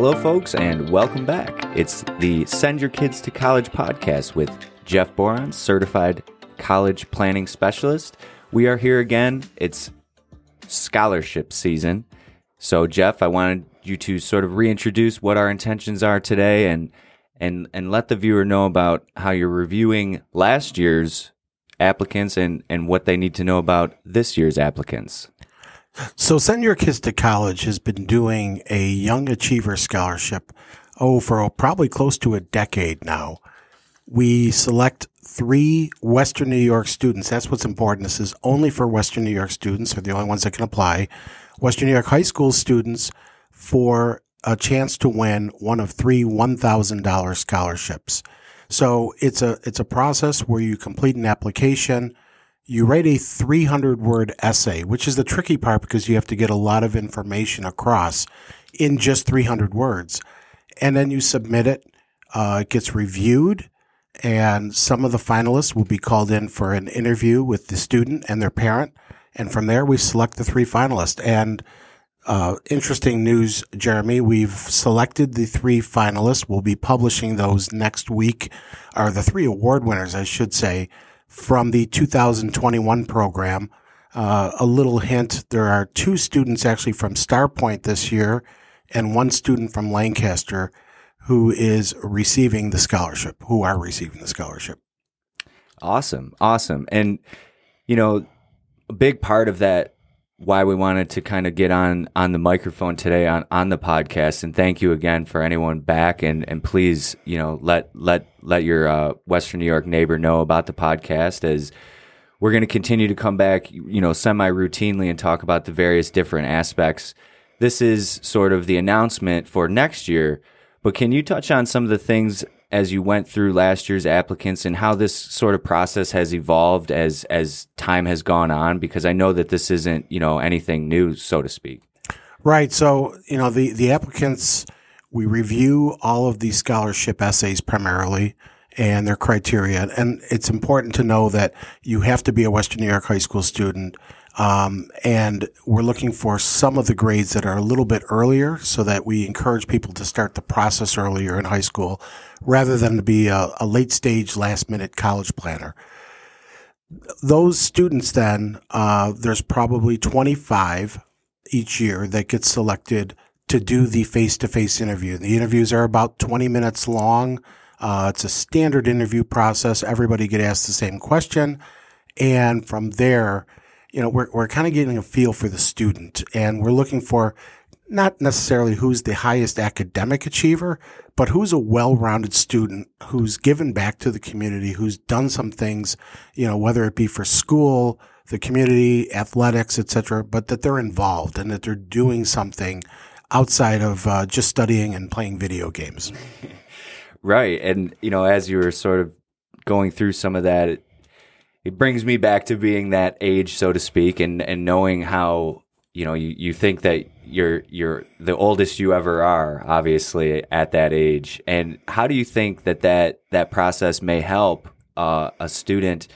Hello, folks, and welcome back. It's the Send Your Kids to College podcast with Jeff Boron, certified college planning specialist. We are here again. It's scholarship season. So, Jeff, I wanted you to sort of reintroduce what our intentions are today and and and let the viewer know about how you're reviewing last year's applicants and and what they need to know about this year's applicants. So, Send Your Kids to College has been doing a Young Achiever Scholarship, oh, for probably close to a decade now. We select three Western New York students. That's what's important. This is only for Western New York students, are the only ones that can apply. Western New York high school students for a chance to win one of three $1,000 scholarships. So it's a, it's a process where you complete an application. You write a 300 word essay, which is the tricky part because you have to get a lot of information across in just 300 words. And then you submit it. Uh, it gets reviewed and some of the finalists will be called in for an interview with the student and their parent. And from there, we select the three finalists. And uh, interesting news, Jeremy. We've selected the three finalists. We'll be publishing those next week, or the three award winners, I should say, from the 2021 program. Uh, a little hint there are two students actually from Starpoint this year and one student from Lancaster who is receiving the scholarship, who are receiving the scholarship. Awesome. Awesome. And, you know, a big part of that why we wanted to kind of get on on the microphone today on on the podcast. And thank you again for anyone back. And and please you know let let let your uh, western new york neighbor know about the podcast as we're going to continue to come back you know semi routinely and talk about the various different aspects. This is sort of the announcement for next year but can you touch on some of the things as you went through last year's applicants and how this sort of process has evolved as as time has gone on because I know that this isn't, you know, anything new so to speak. Right. So, you know, the the applicants we review all of these scholarship essays primarily and their criteria. And it's important to know that you have to be a Western New York high school student. Um, and we're looking for some of the grades that are a little bit earlier so that we encourage people to start the process earlier in high school rather than to be a, a late stage, last minute college planner. Those students then, uh, there's probably 25 each year that get selected to do the face to face interview. The interviews are about 20 minutes long. Uh, it's a standard interview process. Everybody get asked the same question. And from there, you know, we're, we're kind of getting a feel for the student and we're looking for not necessarily who's the highest academic achiever, but who's a well-rounded student who's given back to the community, who's done some things, you know, whether it be for school, the community, athletics, etc., but that they're involved and that they're doing something outside of uh, just studying and playing video games. Right, and you know, as you were sort of going through some of that, it, brings me back to being that age, so to speak, and and knowing how you know you, you think that you're you're the oldest you ever are obviously at that age. And how do you think that that that process may help uh, a student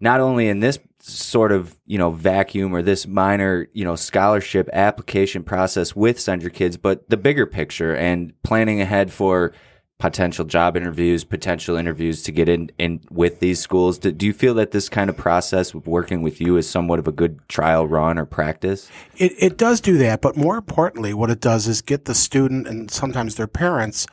not only in this sort of you know vacuum or this minor you know scholarship application process with send your kids but the bigger picture and planning ahead for potential job interviews, potential interviews to get in, in with these schools. Do, do, you feel that this kind of process of working with you is somewhat of a good trial run or practice? It, it does do that, but more importantly, what it does is get the student and sometimes their parents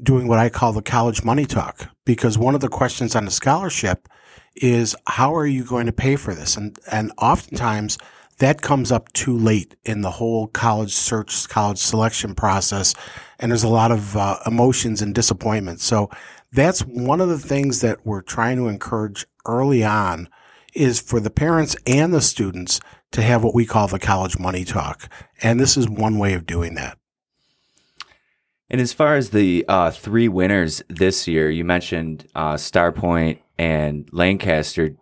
doing what I call the college money talk. Because one of the questions on the scholarship is how are you going to pay for this? And and oftentimes that comes up too late in the whole college search, college selection process. And there's a lot of uh, emotions and disappointment. So that's one of the things that we're trying to encourage early on is for the parents and the students to have what we call the college money talk. And this is one way of doing that. And as far as the uh, three winners this year, you mentioned uh, Starpoint and Lancaster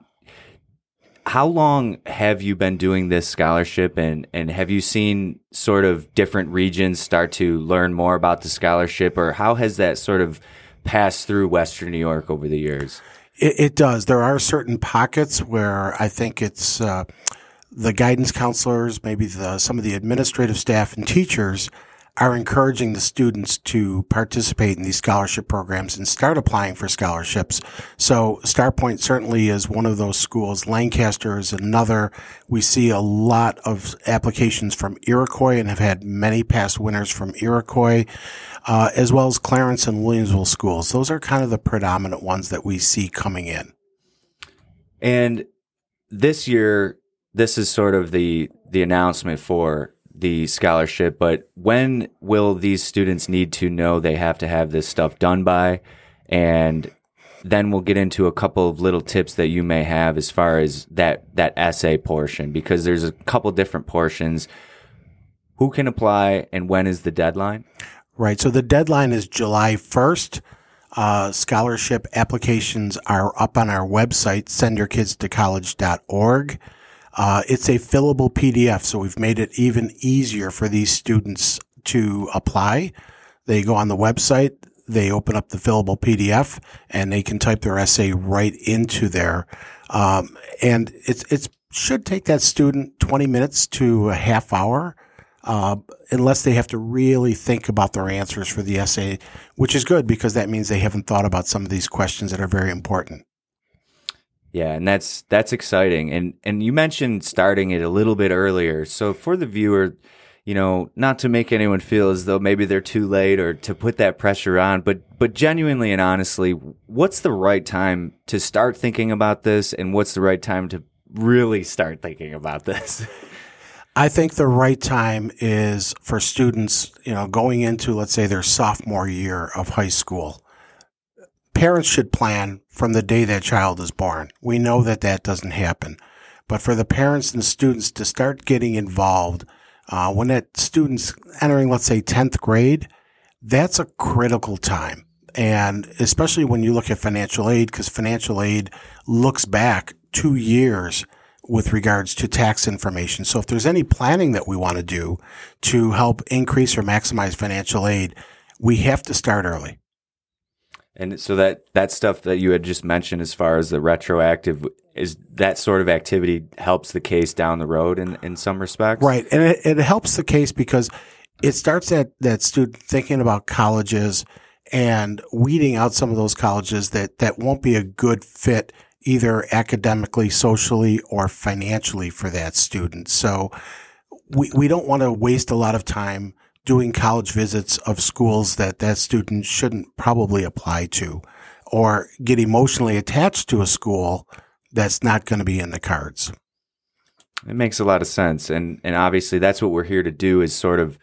how long have you been doing this scholarship and, and have you seen sort of different regions start to learn more about the scholarship or how has that sort of passed through Western New York over the years? It, it does. There are certain pockets where I think it's uh, the guidance counselors, maybe the, some of the administrative staff and teachers are encouraging the students to participate in these scholarship programs and start applying for scholarships. So Starpoint certainly is one of those schools. Lancaster is another. We see a lot of applications from Iroquois and have had many past winners from Iroquois, uh, as well as Clarence and Williamsville schools. Those are kind of the predominant ones that we see coming in. And this year, this is sort of the the announcement for the scholarship, but when will these students need to know they have to have this stuff done by? And then we'll get into a couple of little tips that you may have as far as that that essay portion because there's a couple different portions. Who can apply and when is the deadline? Right. So the deadline is July 1st. Uh, scholarship applications are up on our website, sendyourkidstocollege.org. Uh, it's a fillable PDF, so we've made it even easier for these students to apply. They go on the website, they open up the fillable PDF, and they can type their essay right into there. Um, and it's it should take that student 20 minutes to a half hour. Uh, unless they have to really think about their answers for the essay, which is good because that means they haven't thought about some of these questions that are very important. Yeah, and that's that's exciting. And and you mentioned starting it a little bit earlier. So for the viewer, you know, not to make anyone feel as though maybe they're too late or to put that pressure on, but but genuinely and honestly, what's the right time to start thinking about this and what's the right time to really start thinking about this? I think the right time is for students, you know, going into let's say their sophomore year of high school parents should plan from the day that child is born. We know that that doesn't happen. But for the parents and students to start getting involved uh, when that student's entering, let's say, 10th grade, that's a critical time. And especially when you look at financial aid, because financial aid looks back two years with regards to tax information. So if there's any planning that we want to do to help increase or maximize financial aid, we have to start early. And so that that stuff that you had just mentioned, as far as the retroactive, is that sort of activity helps the case down the road in in some respects, right? And it, it helps the case because it starts that that student thinking about colleges and weeding out some of those colleges that that won't be a good fit either academically, socially, or financially for that student. So we we don't want to waste a lot of time doing college visits of schools that that student shouldn't probably apply to or get emotionally attached to a school that's not going to be in the cards. It makes a lot of sense. And and obviously that's what we're here to do is sort of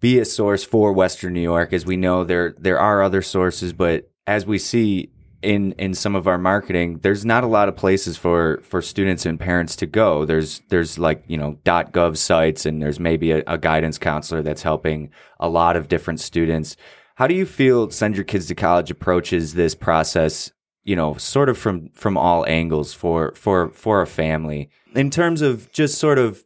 be a source for Western New York. As we know there there are other sources, but as we see in in some of our marketing, there's not a lot of places for for students and parents to go. There's there's like you know .gov sites, and there's maybe a, a guidance counselor that's helping a lot of different students. How do you feel Send Your Kids to College approaches this process? You know, sort of from from all angles for for for a family in terms of just sort of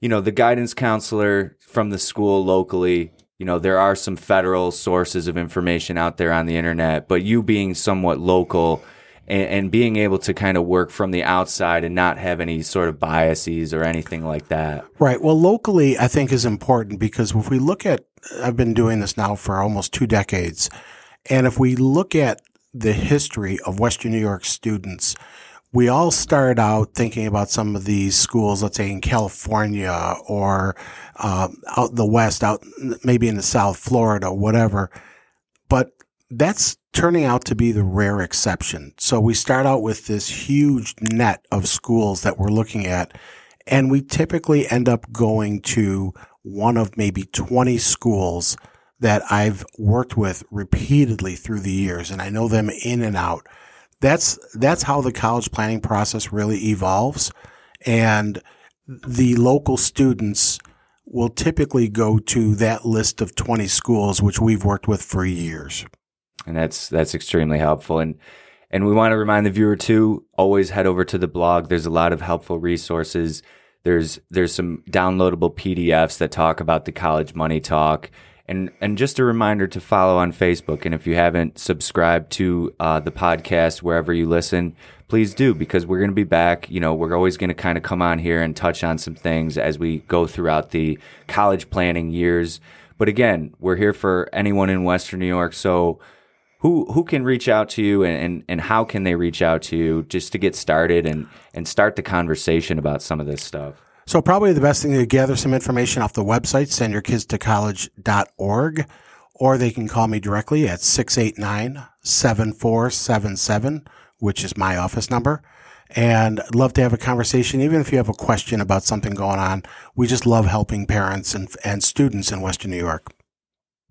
you know the guidance counselor from the school locally you know, there are some federal sources of information out there on the internet, but you being somewhat local and, and, being able to kind of work from the outside and not have any sort of biases or anything like that. Right. Well, locally, I think is important because if we look at, I've been doing this now for almost two decades. And if we look at the history of Western New York students, we all start out thinking about some of these schools, let's say in California or uh, out the West, out maybe in the South, Florida, whatever. But that's turning out to be the rare exception. So we start out with this huge net of schools that we're looking at, and we typically end up going to one of maybe 20 schools that I've worked with repeatedly through the years, and I know them in and out that's that's how the college planning process really evolves. And the local students will typically go to that list of 20 schools which we've worked with for years. And that's that's extremely helpful. And and we want to remind the viewer too always head over to the blog. There's a lot of helpful resources. There's there's some downloadable PDFs that talk about the college money talk And and just a reminder to follow on Facebook. And if you haven't subscribed to uh, the podcast wherever you listen, please do because we're going to be back. You know, we're always going to kind of come on here and touch on some things as we go throughout the college planning years. But again, we're here for anyone in Western New York. So who who can reach out to you and, and, and how can they reach out to you just to get started and, and start the conversation about some of this stuff? So probably the best thing to gather some information off the website, sendyourkidstocollege.org, or they can call me directly at 689-7477, which is my office number. And I'd love to have a conversation, even if you have a question about something going on. We just love helping parents and, and students in Western New York.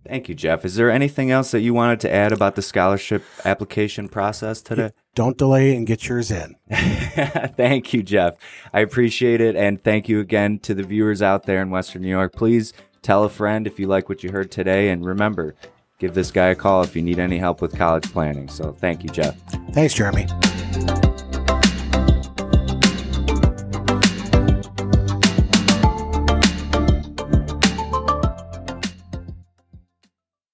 Thank you, Jeff. Is there anything else that you wanted to add about the scholarship application process today? Don't delay and get yours in. thank you, Jeff. I appreciate it. And thank you again to the viewers out there in Western New York. Please tell a friend if you like what you heard today. And remember, give this guy a call if you need any help with college planning. So thank you, Jeff. Thanks, Jeremy.